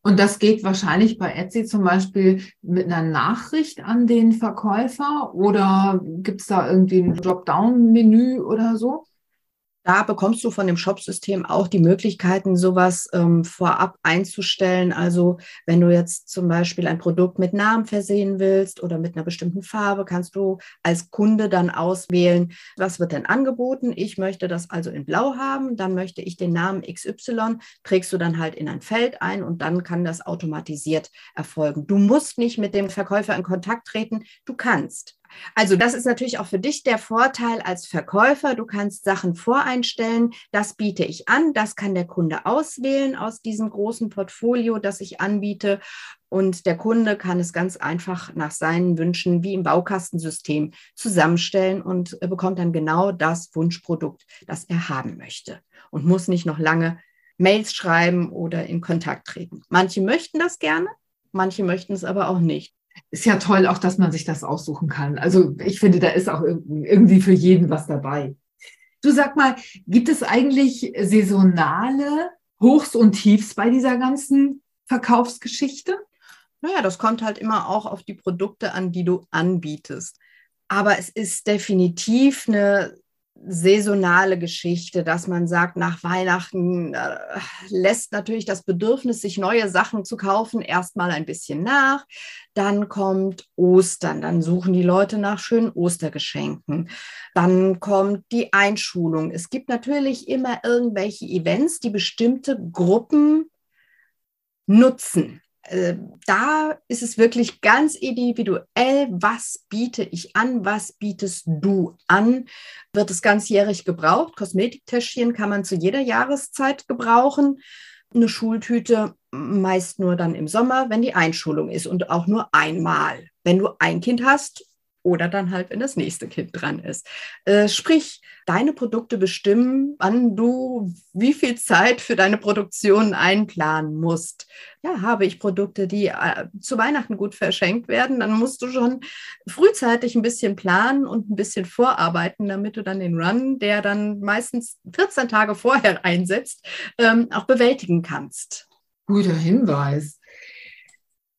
S1: Und das geht wahrscheinlich bei Etsy zum Beispiel mit einer Nachricht an den Verkäufer oder gibt es da irgendwie ein Dropdown-Menü oder so?
S2: Da bekommst du von dem Shopsystem auch die Möglichkeiten, sowas ähm, vorab einzustellen. Also wenn du jetzt zum Beispiel ein Produkt mit Namen versehen willst oder mit einer bestimmten Farbe, kannst du als Kunde dann auswählen, was wird denn angeboten. Ich möchte das also in Blau haben, dann möchte ich den Namen XY, trägst du dann halt in ein Feld ein und dann kann das automatisiert erfolgen. Du musst nicht mit dem Verkäufer in Kontakt treten, du kannst. Also das ist natürlich auch für dich der Vorteil als Verkäufer. Du kannst Sachen voreinstellen. Das biete ich an. Das kann der Kunde auswählen aus diesem großen Portfolio, das ich anbiete. Und der Kunde kann es ganz einfach nach seinen Wünschen wie im Baukastensystem zusammenstellen und bekommt dann genau das Wunschprodukt, das er haben möchte und muss nicht noch lange Mails schreiben oder in Kontakt treten. Manche möchten das gerne, manche möchten es aber auch nicht
S1: ist ja toll, auch dass man sich das aussuchen kann. Also ich finde, da ist auch irgendwie für jeden was dabei. Du sag mal, gibt es eigentlich saisonale Hochs und Tiefs bei dieser ganzen Verkaufsgeschichte?
S2: Naja, das kommt halt immer auch auf die Produkte an, die du anbietest. Aber es ist definitiv eine saisonale Geschichte, dass man sagt, nach Weihnachten äh, lässt natürlich das Bedürfnis, sich neue Sachen zu kaufen, erstmal ein bisschen nach. Dann kommt Ostern, dann suchen die Leute nach schönen Ostergeschenken. Dann kommt die Einschulung. Es gibt natürlich immer irgendwelche Events, die bestimmte Gruppen nutzen. Äh, da ist es wirklich ganz individuell, was biete ich an, was bietest du an. Wird es ganzjährig gebraucht? Kosmetiktäschchen kann man zu jeder Jahreszeit gebrauchen. Eine Schultüte meist nur dann im Sommer, wenn die Einschulung ist und auch nur einmal. Wenn du ein Kind hast, oder dann halt, wenn das nächste Kind dran ist. Äh, sprich, deine Produkte bestimmen, wann du wie viel Zeit für deine Produktion einplanen musst. Ja, habe ich Produkte, die äh, zu Weihnachten gut verschenkt werden, dann musst du schon frühzeitig ein bisschen planen und ein bisschen vorarbeiten, damit du dann den Run, der dann meistens 14 Tage vorher einsetzt, ähm, auch bewältigen kannst.
S1: Guter Hinweis.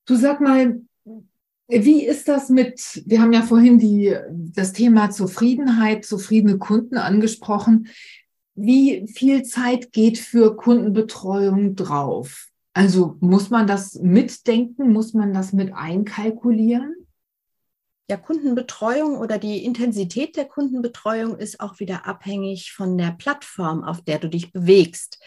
S1: Du sag mal, wie ist das mit, wir haben ja vorhin die, das Thema Zufriedenheit, zufriedene Kunden angesprochen. Wie viel Zeit geht für Kundenbetreuung drauf? Also muss man das mitdenken? Muss man das mit einkalkulieren?
S2: Ja, Kundenbetreuung oder die Intensität der Kundenbetreuung ist auch wieder abhängig von der Plattform, auf der du dich bewegst.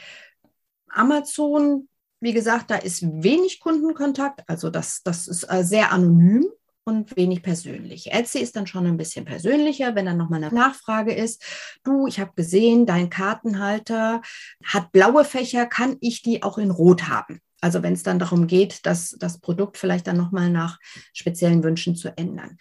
S2: Amazon wie gesagt, da ist wenig Kundenkontakt, also das, das ist äh, sehr anonym und wenig persönlich. Etsy ist dann schon ein bisschen persönlicher, wenn dann nochmal eine Nachfrage ist. Du, ich habe gesehen, dein Kartenhalter hat blaue Fächer, kann ich die auch in Rot haben? Also wenn es dann darum geht, dass das Produkt vielleicht dann nochmal nach speziellen Wünschen zu ändern.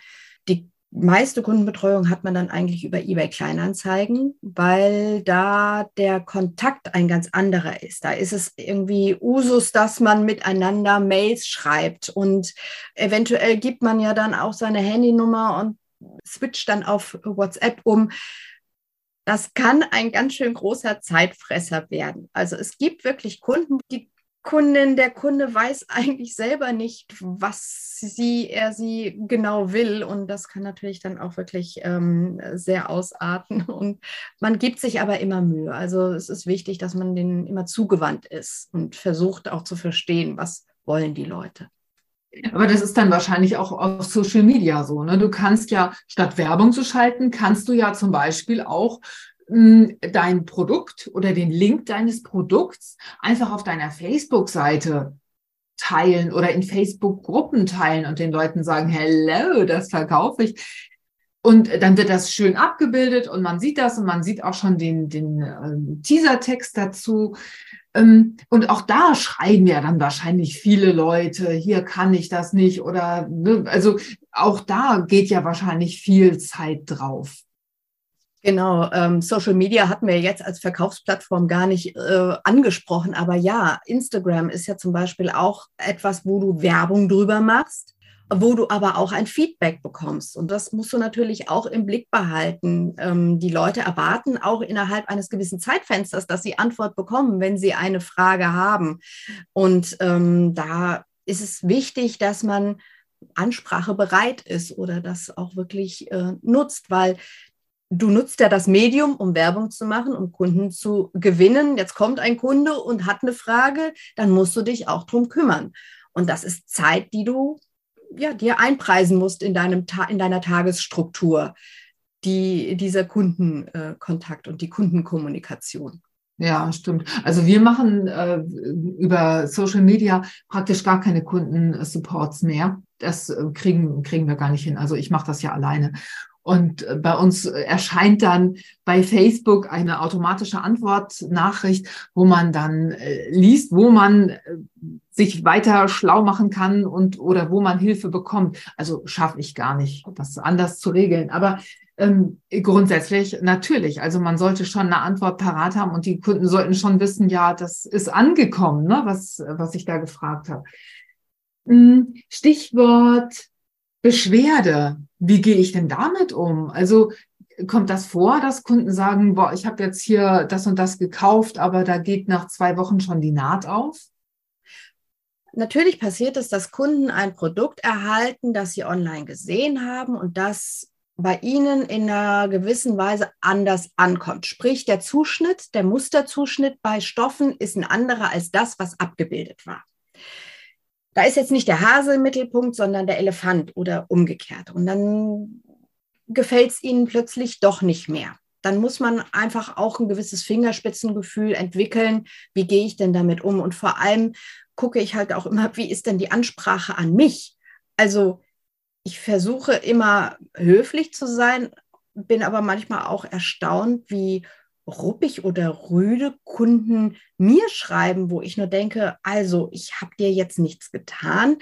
S2: Die meiste Kundenbetreuung hat man dann eigentlich über eBay Kleinanzeigen, weil da der Kontakt ein ganz anderer ist. Da ist es irgendwie Usus, dass man miteinander Mails schreibt und eventuell gibt man ja dann auch seine Handynummer und switcht dann auf WhatsApp um. Das kann ein ganz schön großer Zeitfresser werden. Also es gibt wirklich Kunden, die Kundin, der Kunde weiß eigentlich selber nicht, was sie, er sie genau will. Und das kann natürlich dann auch wirklich ähm, sehr ausarten. Und man gibt sich aber immer Mühe. Also es ist wichtig, dass man denen immer zugewandt ist und versucht auch zu verstehen, was wollen die Leute.
S1: Aber das ist dann wahrscheinlich auch auf Social Media so. Ne? Du kannst ja, statt Werbung zu schalten, kannst du ja zum Beispiel auch dein Produkt oder den Link deines Produkts einfach auf deiner Facebook-Seite teilen oder in Facebook-Gruppen teilen und den Leuten sagen, hello, das verkaufe ich. Und dann wird das schön abgebildet und man sieht das und man sieht auch schon den, den äh, Teasertext dazu. Ähm, und auch da schreiben ja dann wahrscheinlich viele Leute, hier kann ich das nicht oder, ne, also auch da geht ja wahrscheinlich viel Zeit drauf.
S2: Genau, ähm, Social Media hatten wir jetzt als Verkaufsplattform gar nicht äh, angesprochen, aber ja, Instagram ist ja zum Beispiel auch etwas, wo du Werbung drüber machst, wo du aber auch ein Feedback bekommst. Und das musst du natürlich auch im Blick behalten. Ähm, die Leute erwarten auch innerhalb eines gewissen Zeitfensters, dass sie Antwort bekommen, wenn sie eine Frage haben. Und ähm, da ist es wichtig, dass man Ansprache bereit ist oder das auch wirklich äh, nutzt, weil du nutzt ja das Medium, um Werbung zu machen, um Kunden zu gewinnen. Jetzt kommt ein Kunde und hat eine Frage, dann musst du dich auch drum kümmern. Und das ist Zeit, die du ja, dir einpreisen musst in, deinem, in deiner Tagesstruktur, die, dieser Kundenkontakt und die Kundenkommunikation.
S1: Ja, stimmt. Also wir machen äh, über Social Media praktisch gar keine Kundensupports mehr. Das äh, kriegen, kriegen wir gar nicht hin. Also ich mache das ja alleine. Und äh, bei uns erscheint dann bei Facebook eine automatische Antwortnachricht, wo man dann äh, liest, wo man äh, sich weiter schlau machen kann und oder wo man Hilfe bekommt. Also schaffe ich gar nicht, das anders zu regeln. Aber ähm, grundsätzlich natürlich. Also man sollte schon eine Antwort parat haben und die Kunden sollten schon wissen, ja, das ist angekommen, ne, was, was ich da gefragt habe. Hm, Stichwort Beschwerde, wie gehe ich denn damit um? Also kommt das vor, dass Kunden sagen, boah, ich habe jetzt hier das und das gekauft, aber da geht nach zwei Wochen schon die Naht auf?
S2: Natürlich passiert es, dass Kunden ein Produkt erhalten, das sie online gesehen haben und das bei ihnen in einer gewissen Weise anders ankommt. Sprich, der Zuschnitt, der Musterzuschnitt bei Stoffen ist ein anderer als das, was abgebildet war da ist jetzt nicht der Hase im Mittelpunkt, sondern der Elefant oder umgekehrt. Und dann gefällt es ihnen plötzlich doch nicht mehr. Dann muss man einfach auch ein gewisses Fingerspitzengefühl entwickeln. Wie gehe ich denn damit um? Und vor allem gucke ich halt auch immer, wie ist denn die Ansprache an mich? Also ich versuche immer höflich zu sein, bin aber manchmal auch erstaunt, wie ruppig oder rüde Kunden mir schreiben, wo ich nur denke, also ich habe dir jetzt nichts getan.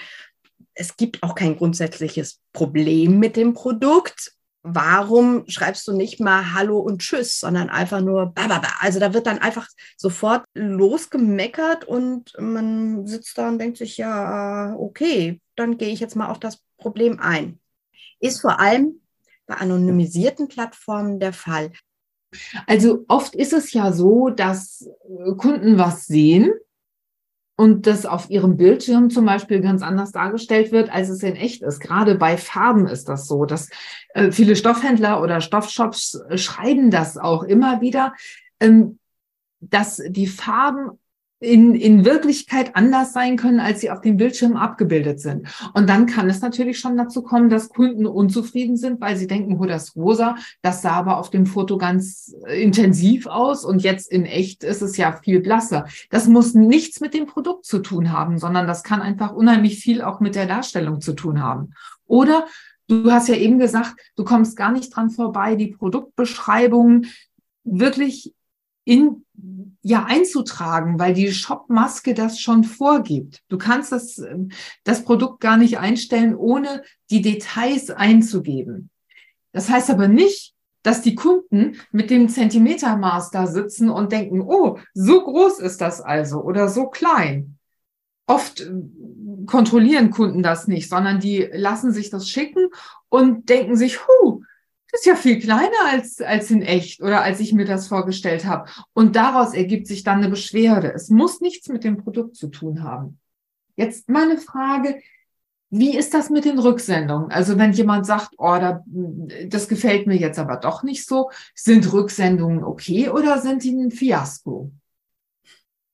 S2: Es gibt auch kein grundsätzliches Problem mit dem Produkt. Warum schreibst du nicht mal Hallo und Tschüss, sondern einfach nur Bababa? Also da wird dann einfach sofort losgemeckert und man sitzt da und denkt sich, ja, okay, dann gehe ich jetzt mal auf das Problem ein. Ist vor allem bei anonymisierten Plattformen der Fall.
S1: Also oft ist es ja so, dass äh, Kunden was sehen und das auf ihrem Bildschirm zum Beispiel ganz anders dargestellt wird, als es in echt ist. Gerade bei Farben ist das so, dass äh, viele Stoffhändler oder Stoffshops äh, schreiben das auch immer wieder, ähm, dass die Farben in, in Wirklichkeit anders sein können, als sie auf dem Bildschirm abgebildet sind. Und dann kann es natürlich schon dazu kommen, dass Kunden unzufrieden sind, weil sie denken, oh, das rosa, das sah aber auf dem Foto ganz äh, intensiv aus und jetzt in echt ist es ja viel blasser. Das muss nichts mit dem Produkt zu tun haben, sondern das kann einfach unheimlich viel auch mit der Darstellung zu tun haben. Oder Du hast ja eben gesagt, du kommst gar nicht dran vorbei, die Produktbeschreibungen wirklich in ja einzutragen, weil die Shop-Maske das schon vorgibt. Du kannst das, ähm, das Produkt gar nicht einstellen, ohne die Details einzugeben. Das heißt aber nicht, dass die Kunden mit dem Zentimetermaß da sitzen und denken, oh, so groß ist das also oder so klein. Oft äh, kontrollieren Kunden das nicht, sondern die lassen sich das schicken und denken sich, huh, ist ja viel kleiner als, als in echt oder als ich mir das vorgestellt habe. Und daraus ergibt sich dann eine Beschwerde. Es muss nichts mit dem Produkt zu tun haben. Jetzt meine Frage, wie ist das mit den Rücksendungen? Also wenn jemand sagt, oh, da, das gefällt mir jetzt aber doch nicht so, sind Rücksendungen okay oder sind die ein Fiasko?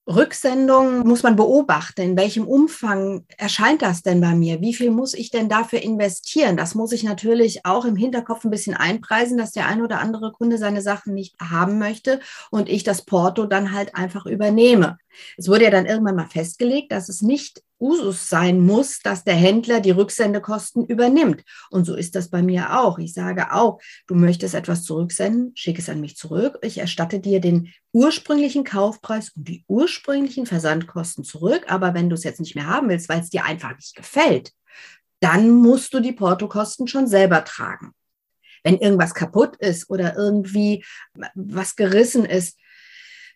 S2: Rücksendung muss man beobachten. In welchem Umfang erscheint das denn bei mir? Wie viel muss ich denn dafür investieren? Das muss ich natürlich auch im Hinterkopf ein bisschen einpreisen, dass der ein oder andere Kunde seine Sachen nicht haben möchte und ich das Porto dann halt einfach übernehme. Es wurde ja dann irgendwann mal festgelegt, dass es nicht Usus sein muss, dass der Händler die Rücksendekosten übernimmt. Und so ist das bei mir auch. Ich sage auch, du möchtest etwas zurücksenden, schick es an mich zurück. Ich erstatte dir den ursprünglichen Kaufpreis und die ursprünglichen Versandkosten zurück. Aber wenn du es jetzt nicht mehr haben willst, weil es dir einfach nicht gefällt, dann musst du die Portokosten schon selber tragen. Wenn irgendwas kaputt ist oder irgendwie was gerissen ist,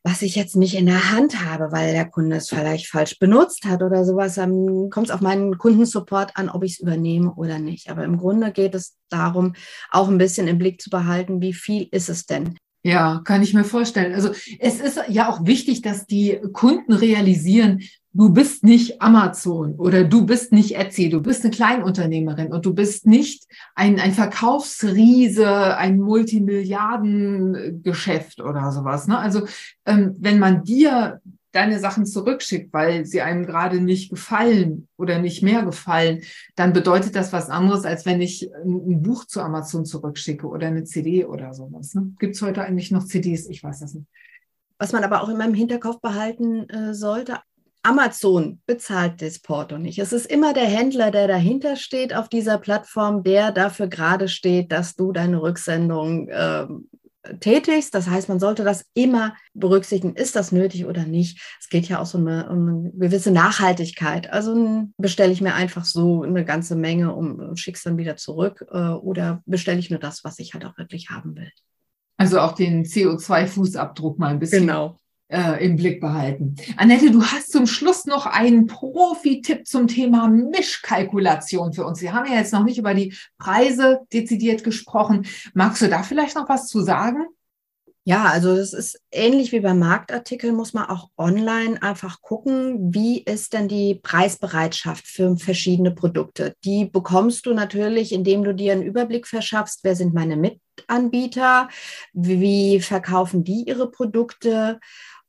S2: was ich jetzt nicht in der Hand habe, weil der Kunde es vielleicht falsch benutzt hat oder sowas, dann kommt es auf meinen Kundensupport an, ob ich es übernehme oder nicht. Aber im Grunde geht es darum, auch ein bisschen im Blick zu behalten, wie viel ist es denn?
S1: Ja, kann ich mir vorstellen. Also es ist ja auch wichtig, dass die Kunden realisieren, du bist nicht Amazon oder du bist nicht Etsy, du bist eine Kleinunternehmerin und du bist nicht ein, ein Verkaufsriese, ein Multimilliardengeschäft oder sowas. Ne? Also ähm, wenn man dir deine Sachen zurückschickt, weil sie einem gerade nicht gefallen oder nicht mehr gefallen, dann bedeutet das was anderes, als wenn ich ein Buch zu Amazon zurückschicke oder eine CD oder sowas. Ne? Gibt es heute eigentlich noch CDs? Ich weiß das nicht.
S2: Was man aber auch in meinem Hinterkopf behalten äh, sollte, Amazon bezahlt das Porto nicht. Es ist immer der Händler, der dahinter steht auf dieser Plattform, der dafür gerade steht, dass du deine Rücksendung äh, tätigst. Das heißt, man sollte das immer berücksichtigen. Ist das nötig oder nicht? Es geht ja auch so eine, um eine gewisse Nachhaltigkeit. Also bestelle ich mir einfach so eine ganze Menge und schicke es dann wieder zurück äh, oder bestelle ich nur das, was ich halt auch wirklich haben will.
S1: Also auch den CO2-Fußabdruck mal ein bisschen
S2: genau
S1: äh, im Blick behalten. Annette, du hast zum Schluss noch einen Profi-Tipp zum Thema Mischkalkulation für uns. Wir haben ja jetzt noch nicht über die Preise dezidiert gesprochen. Magst du da vielleicht noch was zu sagen?
S2: Ja, also das ist ähnlich wie beim Marktartikel, muss man auch online einfach gucken, wie ist denn die Preisbereitschaft für verschiedene Produkte. Die bekommst du natürlich, indem du dir einen Überblick verschaffst, wer sind meine Mitanbieter, wie verkaufen die ihre Produkte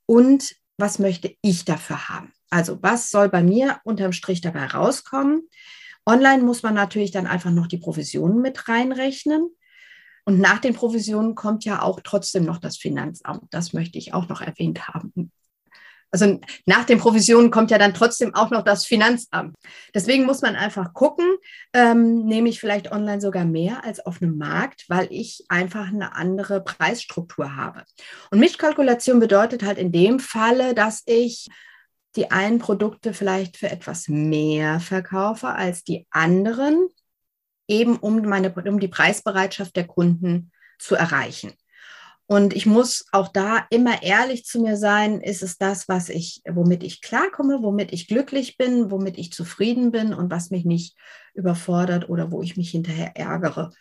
S2: und was möchte ich dafür haben? Also was soll bei mir unterm Strich dabei rauskommen? Online muss man natürlich dann einfach noch die Provisionen mit reinrechnen. Und nach den Provisionen kommt ja auch trotzdem noch das Finanzamt. Das möchte ich auch noch erwähnt haben. Also nach den Provisionen kommt ja dann trotzdem auch noch das Finanzamt. Deswegen muss man einfach gucken, ähm, nehme ich vielleicht online sogar mehr als auf einem Markt, weil ich einfach eine andere Preisstruktur habe. Und Mischkalkulation bedeutet halt in dem Falle, dass ich die einen Produkte vielleicht für etwas mehr verkaufe als die anderen, eben um, meine, um die Preisbereitschaft der Kunden zu erreichen. Und ich muss auch da immer ehrlich zu mir sein, ist es das, was ich, womit ich klarkomme, womit ich glücklich bin, womit ich zufrieden bin und was mich nicht überfordert oder wo ich mich hinterher ärgere.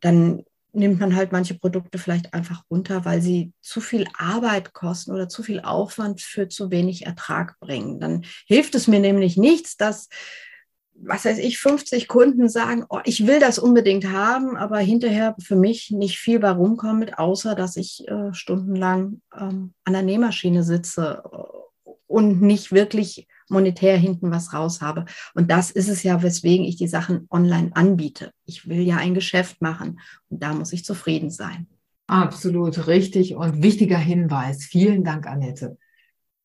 S2: Dann nimmt man halt manche Produkte vielleicht einfach runter, weil sie zu viel Arbeit kosten oder zu viel Aufwand für zu wenig Ertrag bringen. Dann hilft es mir nämlich nichts, dass was weiß ich, 50 Kunden sagen, oh, ich will das unbedingt haben, aber hinterher für mich nicht viel bei rumkommt, außer dass ich äh, stundenlang ähm, an der Nähmaschine sitze äh, und nicht wirklich monetär hinten was raus habe. Und das ist es ja, weswegen ich die Sachen online anbiete. Ich will ja ein Geschäft machen und da muss ich zufrieden sein.
S1: Absolut richtig und wichtiger Hinweis. Vielen Dank, Annette.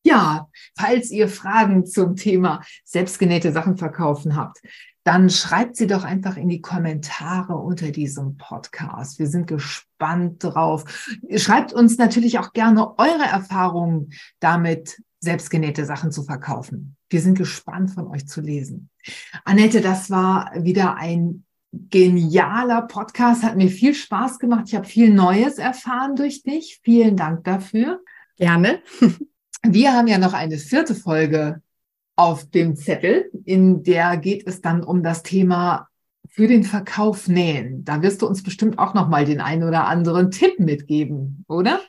S1: Ja, falls ihr Fragen zum Thema selbstgenähte Sachen verkaufen habt, dann schreibt sie doch einfach in die Kommentare unter diesem Podcast. Wir sind gespannt drauf. Schreibt uns natürlich auch gerne eure Erfahrungen damit, selbstgenähte Sachen zu verkaufen. Wir sind gespannt von euch zu lesen. Annette, das war wieder ein genialer Podcast, hat mir viel Spaß gemacht. Ich habe viel Neues erfahren durch dich. Vielen Dank dafür.
S2: Gerne.
S1: Wir haben ja noch eine vierte Folge auf dem Zettel, in der geht es dann um das Thema für den Verkauf nähen. Da wirst du uns bestimmt auch noch mal den einen oder anderen Tipp mitgeben, oder?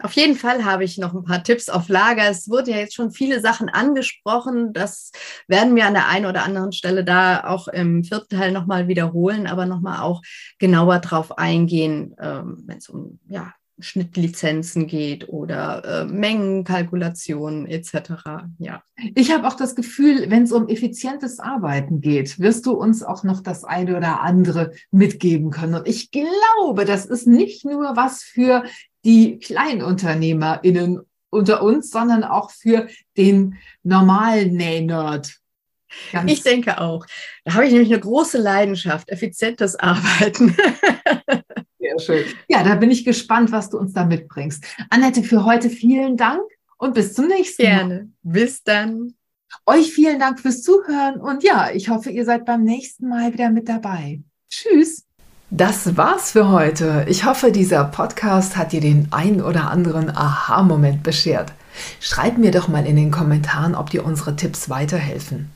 S2: Auf jeden Fall habe ich noch ein paar Tipps auf Lager. Es wurde ja jetzt schon viele Sachen angesprochen. Das werden wir an der einen oder anderen Stelle da auch im vierten Teil nochmal wiederholen, aber nochmal auch genauer drauf eingehen, ähm, wenn es um ja, Schnittlizenzen geht oder äh, Mengenkalkulationen etc. Ja.
S1: Ich habe auch das Gefühl, wenn es um effizientes Arbeiten geht, wirst du uns auch noch das eine oder andere mitgeben können. Und ich glaube, das ist nicht nur was für die KleinunternehmerInnen unter uns, sondern auch für den normalen Nähnerd
S2: Ganz ich denke auch. Da habe ich nämlich eine große Leidenschaft, effizientes Arbeiten.
S1: Sehr schön. Ja, da bin ich gespannt, was du uns da mitbringst. Annette, für heute vielen Dank und bis zum nächsten
S2: Mal. Gerne. Bis dann.
S1: Euch vielen Dank fürs Zuhören und ja, ich hoffe, ihr seid beim nächsten Mal wieder mit dabei. Tschüss. Das war's für heute. Ich hoffe, dieser Podcast hat dir den ein oder anderen Aha-Moment beschert. Schreib mir doch mal in den Kommentaren, ob dir unsere Tipps weiterhelfen.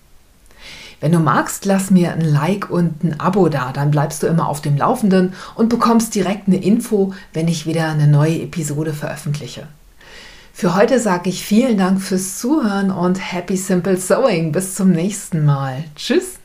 S1: Wenn du magst, lass mir ein Like und ein Abo da, dann bleibst du immer auf dem Laufenden und bekommst direkt eine Info, wenn ich wieder eine neue Episode veröffentliche. Für heute sage ich vielen Dank fürs Zuhören und Happy Simple Sewing. Bis zum nächsten Mal. Tschüss.